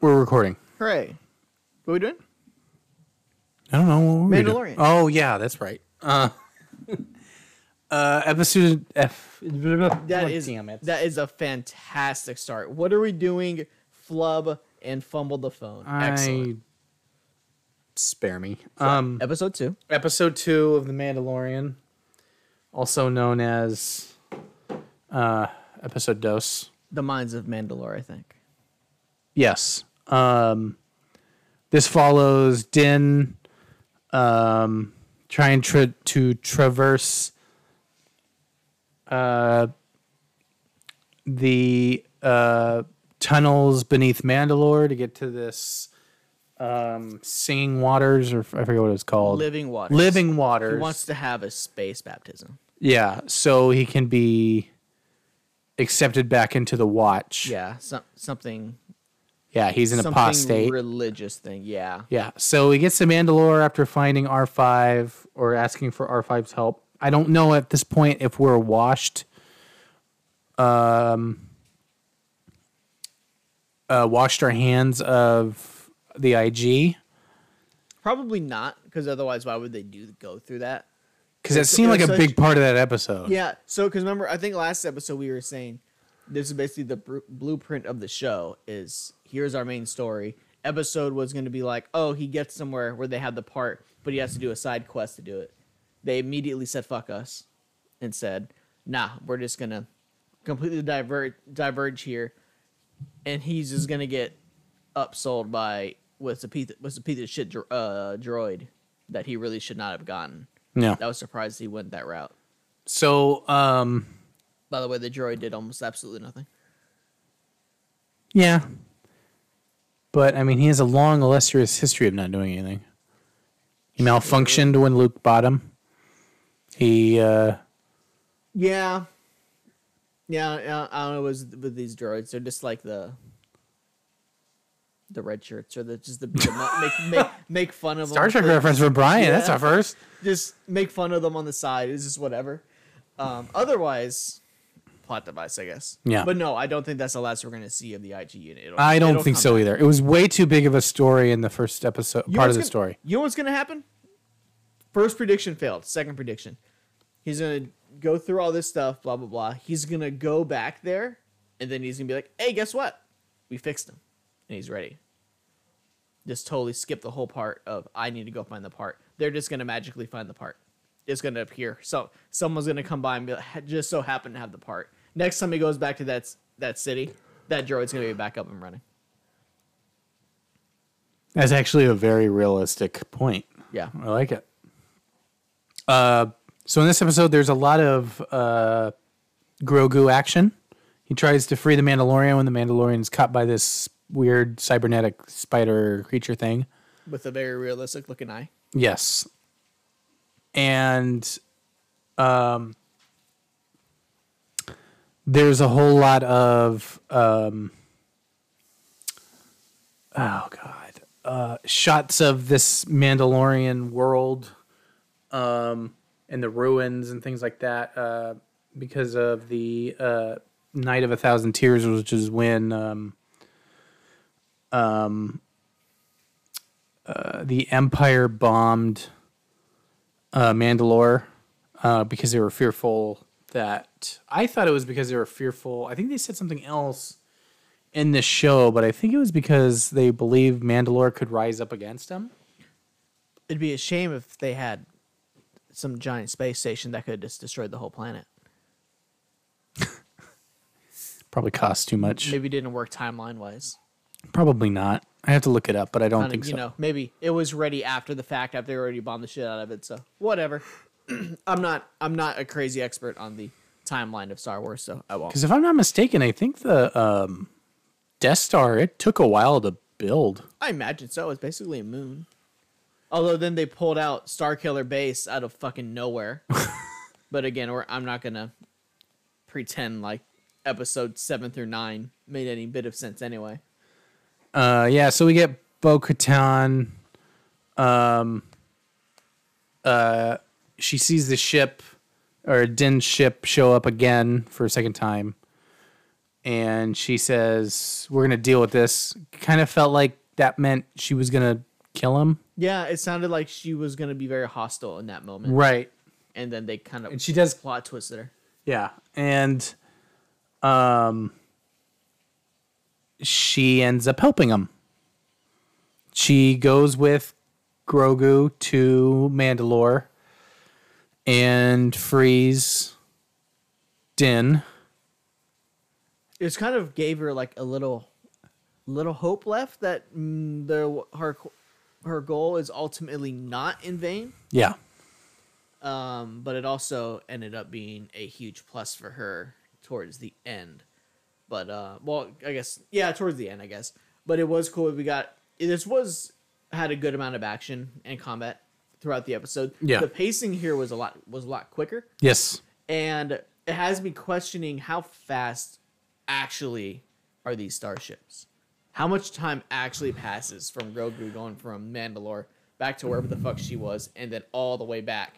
We're recording. Hooray. What are we doing? I don't know. What were we doing? Mandalorian. Oh yeah, that's right. Uh, uh, episode F. That is damn it. that is a fantastic start. What are we doing? Flub and fumble the phone. Excellent. I spare me. Um, Episode two. episode two of the Mandalorian, also known as uh, episode dos. The Mines of Mandalore, I think. Yes. Um, this follows Din um, trying tra- to traverse uh, the uh, tunnels beneath Mandalore to get to this um, singing waters, or I forget what it's called. Living Waters. Living waters. He wants to have a space baptism. yeah, so he can be accepted back into the Watch. Yeah, some, something. Yeah, he's an something apostate. religious thing. Yeah. Yeah. So he gets to Mandalore after finding R5 or asking for R5's help. I don't know at this point if we're washed um uh washed our hands of the IG Probably not, because otherwise, why would they do go through that? cuz it seemed like a such- big part of that episode. Yeah. So, because remember, I think last episode we were saying this is basically the br- blueprint of the show. Is here's our main story. Episode was going to be like, oh, he gets somewhere where they have the part, but he has to do a side quest to do it. They immediately said fuck us, and said, nah, we're just gonna completely divert diverge here, and he's just gonna get upsold by what's a piece what's a piece of shit dro- uh, droid that he really should not have gotten. Yeah. I was surprised he went that route. So um By the way, the droid did almost absolutely nothing. yeah. But I mean, he has a long illustrious history of not doing anything. He malfunctioned when Luke bought him. He uh Yeah. Yeah, yeah, I don't know. It was with these droids. They're just like the the red shirts, or the just the, make make make fun of Star them. Trek Like, reference for Brian. That's our first. Just make fun of them on the side. It's just whatever. Um, otherwise, plot device, I guess. Yeah. But no, I don't think that's the last we're gonna see of the IG unit. It'll- I don't think so back. either. It was way too big of a story in the first episode, You part of the gonna- story. You know what's gonna happen? First prediction failed. Second prediction, he's gonna go through all this stuff, blah blah blah. He's gonna go back there, and then he's gonna be like, "Hey, guess what? We fixed him, and he's ready." Just totally skip the whole part of I need to go find the part. They're just gonna magically find the part. It's gonna appear. So someone's gonna come by and be like, just so happen to have the part. Next time he goes back to that that city, that droid's gonna be back up and running. That's actually a very realistic point. Yeah. I like it. Uh, so in this episode, there's a lot of uh, Grogu action. He tries to free the Mandalorian when the Mandalorian is caught by this weird cybernetic spider creature thing. With a very realistic looking eye. Yes. And um there's a whole lot of um oh god. Uh shots of this Mandalorian world um and the ruins and things like that uh because of the uh Night of a Thousand Tears which is when um um uh, the Empire bombed uh, Mandalore uh, because they were fearful that I thought it was because they were fearful. I think they said something else in this show, but I think it was because they believed Mandalore could rise up against them. It'd be a shame if they had some giant space station that could just destroy the whole planet. Probably cost too much. Maybe it didn't work timeline wise. Probably not. I have to look it up, but I don't Kinda, think so. you know, maybe it was ready after the fact after they already bombed the shit out of it. So whatever. I'm not. I'm not a crazy expert on the timeline of Star Wars, so I won't. Because if I'm not mistaken, I think the um, Death Star it took a while to build. I imagine so. It's basically a moon. Although then they pulled out Starkiller Base out of fucking nowhere. but again, we're, I'm not gonna pretend like episode seven through nine made any bit of sense anyway. Uh, yeah, so we get Bo Katan. Um, uh, she sees the ship or Din's ship show up again for a second time. and she says, "We're gonna deal with this." Kind of felt like that meant she was gonna kill him, Yeah, it sounded like she was gonna be very hostile in that moment, right? and then they kind of And she does plot twisted her. Yeah, and um, she ends up helping him. She goes with Grogu to Mandalore and frees Din. It's kind of gave her like a little, little hope left that mm, the her her goal is ultimately not in vain. Yeah, Um, but it also ended up being a huge plus for her towards the end. But uh, well, I guess yeah, towards the end, I guess. But it was cool. We got this was had a good amount of action and combat throughout the episode. Yeah. the pacing here was a lot was a lot quicker, yes, and it has me questioning how fast actually are these starships. How much time actually passes from Grogu going from Mandalore back to wherever the fuck she was, and then all the way back,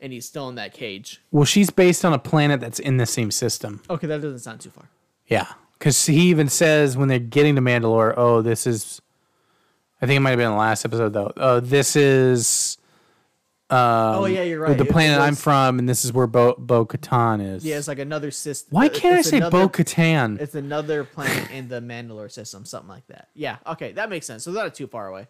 and he's still in that cage. well, she's based on a planet that's in the same system. Okay, that doesn't sound too far. Yeah, because he even says when they're getting to Mandalore, "Oh, this is." I think it might have been the last episode though. Oh, this is. Um, oh yeah, you're right. The planet I'm from, and this is where Bo Bo Katan is. Yeah, it's like another system. Why can't I say Bo Katan? It's another planet in the Mandalore system, something like that. Yeah, okay, that makes sense. So not too far away.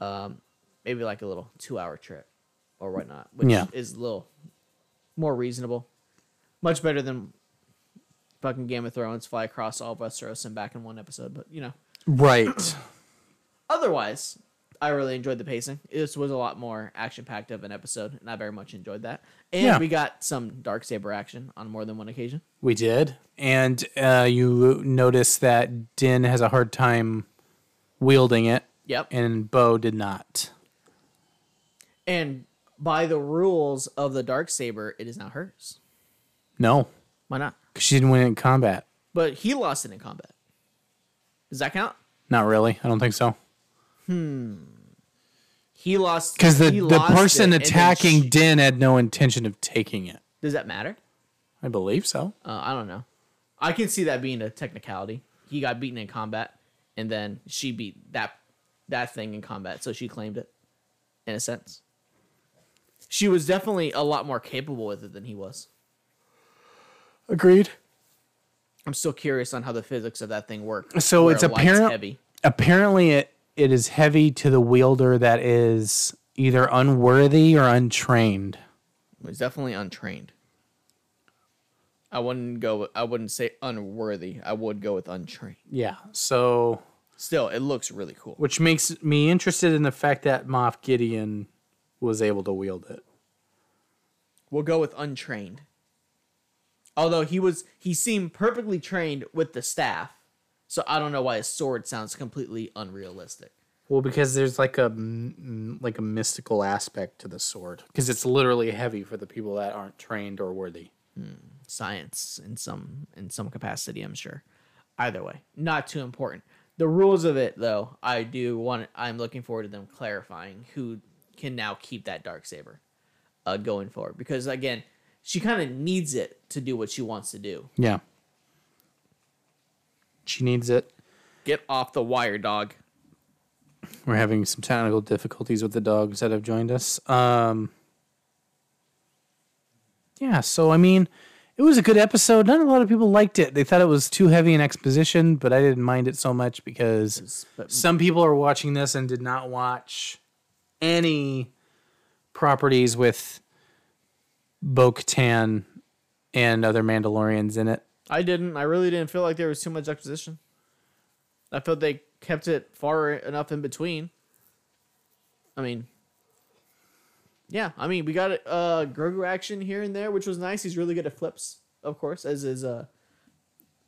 Um, maybe like a little two-hour trip or whatnot, which Yeah. is a little more reasonable. Much better than fucking Game of Thrones fly across all of Westeros and back in one episode. But you know, Right. otherwise, I really enjoyed the pacing. This was a lot more action-packed of an episode, and I very much enjoyed that. And Yeah. we got some dark saber action on more than one occasion. We did, and uh, you notice that Din has a hard time wielding it, Yep. and Bo did not. And by the rules of the dark saber, it is not hers. No, Why not? because she didn't win it in combat. But he lost it in combat. Does that count? Not really. I don't think so. He lost Because the, the person it, and then attacking she- Din had no intention of taking it. does that matter? I believe so. Uh, I don't know. I can see that being a technicality. He got beaten in combat, and then she beat that that thing in combat, so she claimed it. In a sense, she was definitely a lot more capable with it than he was. Agreed. I'm still curious on how the physics of that thing work. So it's apparent- heavy. Apparently, it, it is heavy to the wielder that is either unworthy or untrained. was definitely untrained. I wouldn't go. I wouldn't say unworthy. I would go with untrained. Yeah. So, Still, it looks really cool. which makes me interested in the fact that Moff Gideon was able to wield it. We'll go with untrained. Although he was, he seemed perfectly trained with the staff, so I don't know why a sword sounds completely unrealistic. Well, because there's like a like a mystical aspect to the sword, because it's literally heavy for the people that aren't trained or worthy. Science in some in some capacity, I'm sure. Either way, not too important. The rules of it, though, I do want. I'm looking forward to them clarifying who can now keep that dark saber uh, going forward. Because again, she kind of needs it to do what she wants to do. Yeah. She needs it. Get off the wire, dog. We're having some technical difficulties with the dogs that have joined us. Um, yeah, so I mean, it was a good episode. Not a lot of people liked it. They thought it was too heavy in exposition, but I didn't mind it so much because some people are watching this and did not watch any properties with Bo Katan and other Mandalorians in it. I didn't. I really didn't feel like there was too much exposition. I felt they kept it far enough in between. I mean, yeah. I mean, we got uh Grogu action here and there, which was nice. He's really good at flips, of course, as is uh,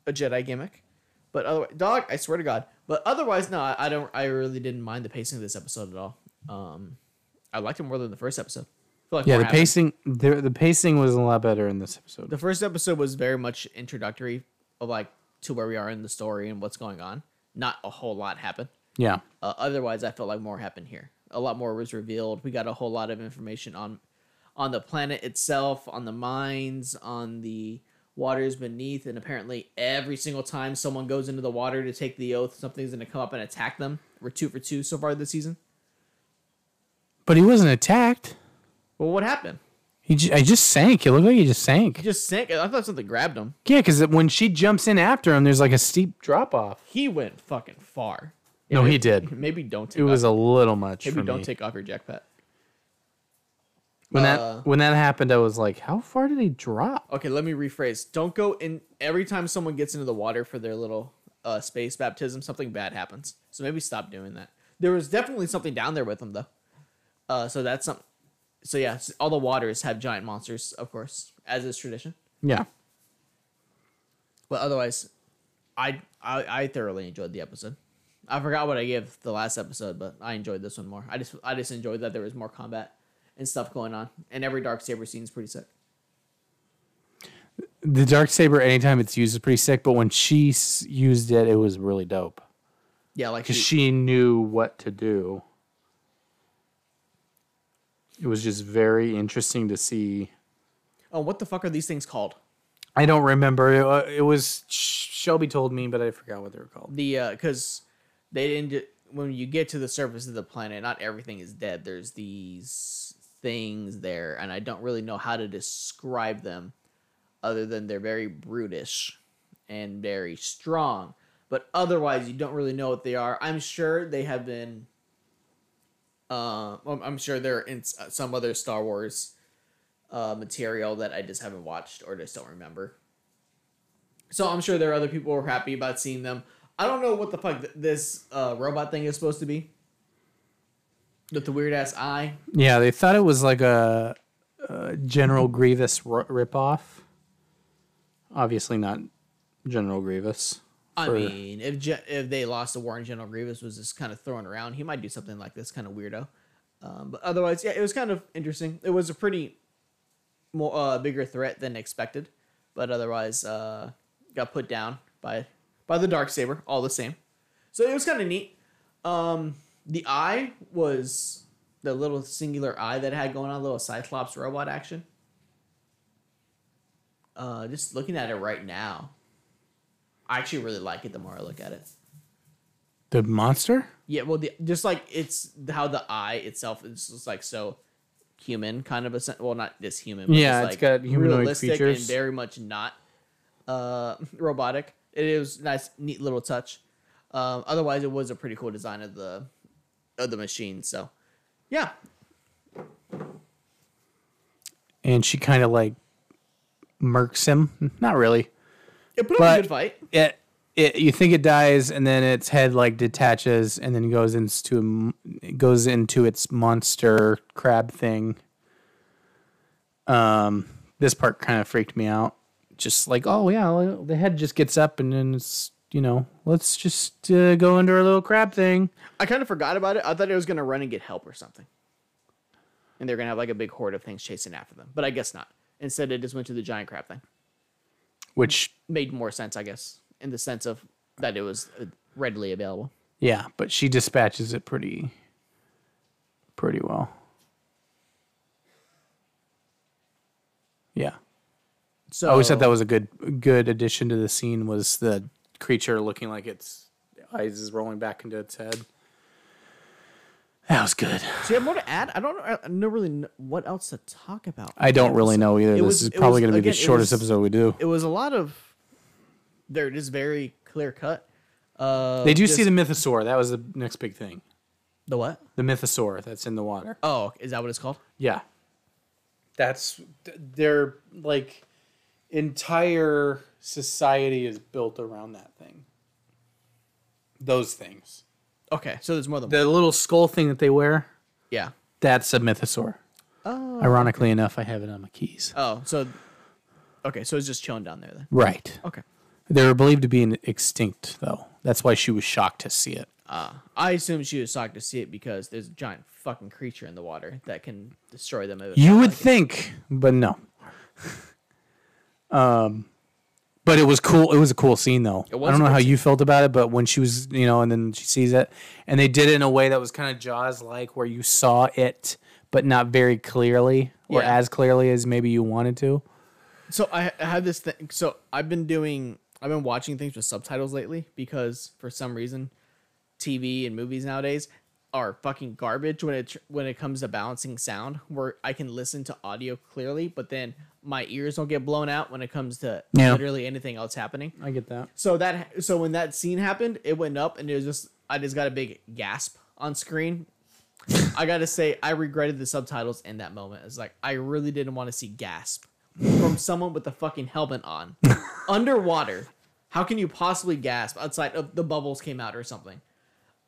a Jedi gimmick. But otherwise, dog, I swear to God. But otherwise, no, I, I don't. I really didn't mind the pacing of this episode at all. Um, I liked it more than the first episode. Like Yeah, the happened. pacing the, the pacing was a lot better in this episode. The first episode was very much introductory of like to where we are in the story and what's going on. Not a whole lot happened. Yeah. Uh, otherwise, I felt like more happened here. A lot more was revealed. We got a whole lot of information on on the planet itself, on the mines, on the waters beneath, and apparently every single time someone goes into the water to take the oath, something's gonna come up and attack them. We're two for two so far this season. But he wasn't attacked. Well, what happened? He j- I just sank. It looked like he just sank. He just sank. I thought something grabbed him. Yeah, because when she jumps in after him, there's like a steep drop off. He went fucking far. No, maybe- he did. Maybe don't take It was a little much maybe don't me. take off your jetpack. when uh, that when that happened, I was like, how far did he drop? Okay, let me rephrase. Don't go in every time someone gets into the water for their little uh, space baptism, something bad happens. So maybe stop doing that. There was definitely something down there with him though. Uh, so that's some. So yeah, all the waters have giant monsters, of course, as is tradition. Yeah. But otherwise, I I, I thoroughly enjoyed the episode. I forgot what I gave the last episode, but I enjoyed this one more. I just I just enjoyed that there was more combat and stuff going on, and every dark saber scene is pretty sick. The dark saber, anytime it's used, is pretty sick. But when she used it, it was really dope Yeah, like because she, she knew what to do. It was just very interesting to see. oh, what the fuck are these things called? I don't remember. It, uh, it was Shelby told me, but I forgot what they were called. the because they didn't when you get to the surface of the planet not everything is dead there's these things there and i don't really know how to describe them other than they're very brutish and very strong but otherwise you don't really know what they are i'm sure they have been uh, I'm- sure they're in some other star wars uh, material that i just haven't watched or just don't remember so I'm sure there are other people who are happy about seeing them. I don't know what the fuck th- this uh, robot thing is supposed to be. With the weird ass eye. Yeah, they thought it was like a, a General Grievous r- ripoff. Obviously, not General Grievous. I For- mean, if Je- if they lost the war and General Grievous was just kind of thrown around, he might do something like this, kind of weirdo. Um, but otherwise, yeah, it was kind of interesting. It was a pretty more uh, bigger threat than expected, but otherwise, uh, got put down by by the dark saber. All the same, so it was kind of neat. Um, the eye was the little singular eye that it had going on, a little Cyclops robot action. Uh, just looking at it right now, I actually really like it. The more I look at it. The monster? Yeah, well, the, just like it's how the eye itself is just like so human, kind of a well, not this human. But Yeah, just, it's like got humanoid realistic features. and very much not uh, robotic. It is nice, neat little touch. Um, otherwise, it was a pretty cool design of the of the machine. So, yeah, And she kind of like murks him. Not really. It put up But- a good fight. It, it you think it dies, and then its head like detaches, and then goes into it goes into its monster crab thing. Um, this part kind of freaked me out. Just like, oh yeah, the head just gets up, and then it's you know, let's just uh, go into our little crab thing. I kind of forgot about it. I thought it was gonna run and get help or something, and they're gonna have like a big horde of things chasing after them. But I guess not. Instead, it just went to the giant crab thing. Which made more sense, I guess, in the sense of that it was uh, readily available. yeah, but she dispatches it pretty, pretty well. Yeah. So I always thought that was a good good addition to the scene was the creature looking like its eyes is rolling back into its head. That was good. So you have more to add? I don't know. I don't really know what else to talk about. I don't really know either. It This was- is probably going to be again, the shortest was- episode we do. It was a lot of. There, it is very clear cut. Uh, They do just- see the mythosaur. That was the next big thing. the what? The mythosaur that's in the water. Oh, is that what it's called? Yeah. That's their like entire society is built around that thing. Those things. Okay, so there's more than The little skull thing that they wear, yeah. that's a mythosaur. Oh, Ironically enough, I have it on my keys. oh, so okay, so it's just chilling down there then. Right. Okay. They were believed to be in- extinct, though. That's why she was shocked to see it. Uh, I assume she was shocked to see it because there's a giant fucking creature in the water that can destroy them. if You would like it. think, but no. um, but it was cool. It was a cool scene, though. It was I don't know how scene. you felt about it, but when she was, you know, and then she sees it, and they did it in a way that was kind of Jaws like, where you saw it, but not very clearly, or Yeah. as clearly as maybe you wanted to. So I, I had this thing. So I've been doing. I've been watching things with subtitles lately because for some reason, TV and movies nowadays are fucking garbage when it when it comes to balancing sound. Where I can listen to audio clearly, but then my ears don't get blown out when it comes to Yeah. literally anything else happening. I get that. So that so when that scene happened, it went up and it was just I just got a big gasp on screen. I gotta say, I regretted the subtitles in that moment. It's like I really didn't want to see gasp from someone with a fucking helmet on underwater. How can you possibly gasp outside of the bubbles came out or something?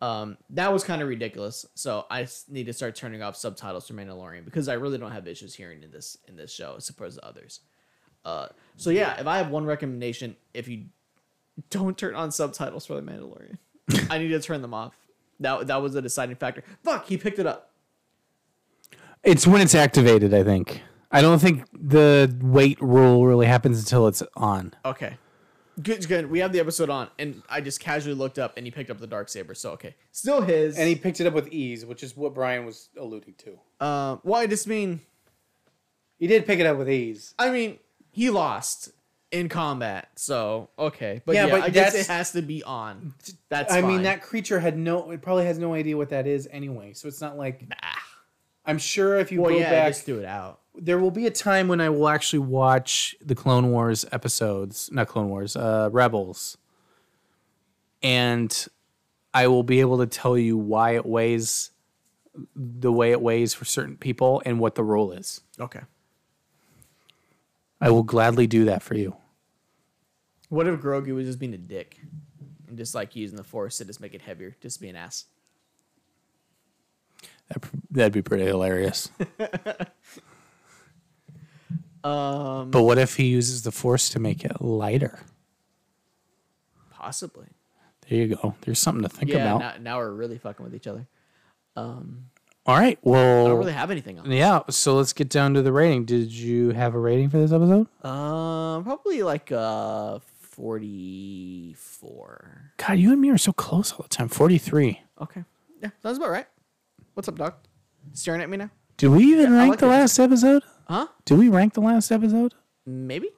Um, that was kind of ridiculous. So I need to start turning off subtitles for Mandalorian because I really don't have issues hearing in this in this show as opposed to others. Uh, so yeah, if I have one recommendation, if you don't turn on subtitles for the Mandalorian, I need to turn them off. That that was a deciding factor. Fuck, he picked it up. It's when it's activated, I think. I don't think the weight rule really happens until it's on. Okay. Good, good. We have the episode on, and I just casually looked up, and he picked up the dark saber. So okay, still his. And he picked it up with ease, which is what Brian was alluding to. uh, well, I just mean, He did pick it up with ease. I mean, he lost in combat, so okay. But Yeah, yeah, but I guess it has to be on. That's I mean, that creature had no, it probably has no idea what that is anyway. So it's not like. I'm sure if you Well, go yeah, back, just do it out. There will be a time when I will actually watch the Clone Wars episodes, not Clone Wars, uh, Rebels, and I will be able to tell you why it weighs the way it weighs for certain people and what the rule is. Okay. I will gladly do that for you. What if Grogu was just being a dick and just like using the Force to just make it heavier, just be an ass? That- That'd be pretty hilarious. Um, but what if he uses the Force to make it lighter? possibly. There you go. There's something to think Yeah. about. Now, now we're really fucking with each other. Um, All right. Well, I don't really have anything on. yeah. So let's get down to the rating. Did you have a rating for this episode? Um, probably like uh forty-four. God, you and me are so close all the time. 43. Okay. Yeah, sounds about right. What's up, dog? Staring at me now? Did we even I rank like the it. last episode? Huh? Did we rank the last episode? Maybe.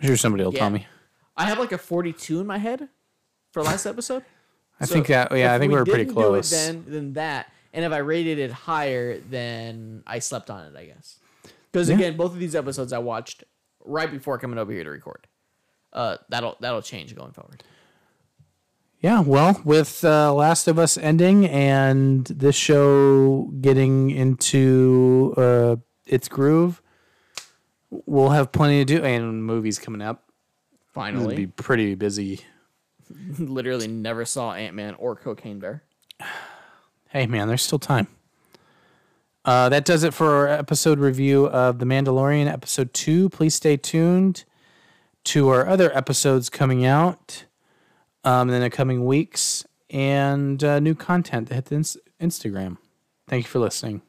I'm sure somebody will Yeah. tell me. I have like a forty-two in my head for last episode. I think that, yeah, if I think we were pretty didn't do it close. then then that, and if I rated it higher, then I slept on it. I guess. Because Yeah. again, both of these episodes I watched right before coming over here to record. Uh, that'll that'll change going forward. Yeah, well, with uh, Last of Us ending and this show getting into uh, its groove, we'll have plenty to do. And movies coming up. finally, It'll Finally, be pretty busy. literally never saw Ant Man or Cocaine Bear. Hey, man, there's still time. Uh, that does it for our episode review of The Mandalorian, episode two. Please stay tuned to our other episodes coming out um, in the coming weeks and uh, new content to hit the ins- Instagram. Thank you for listening.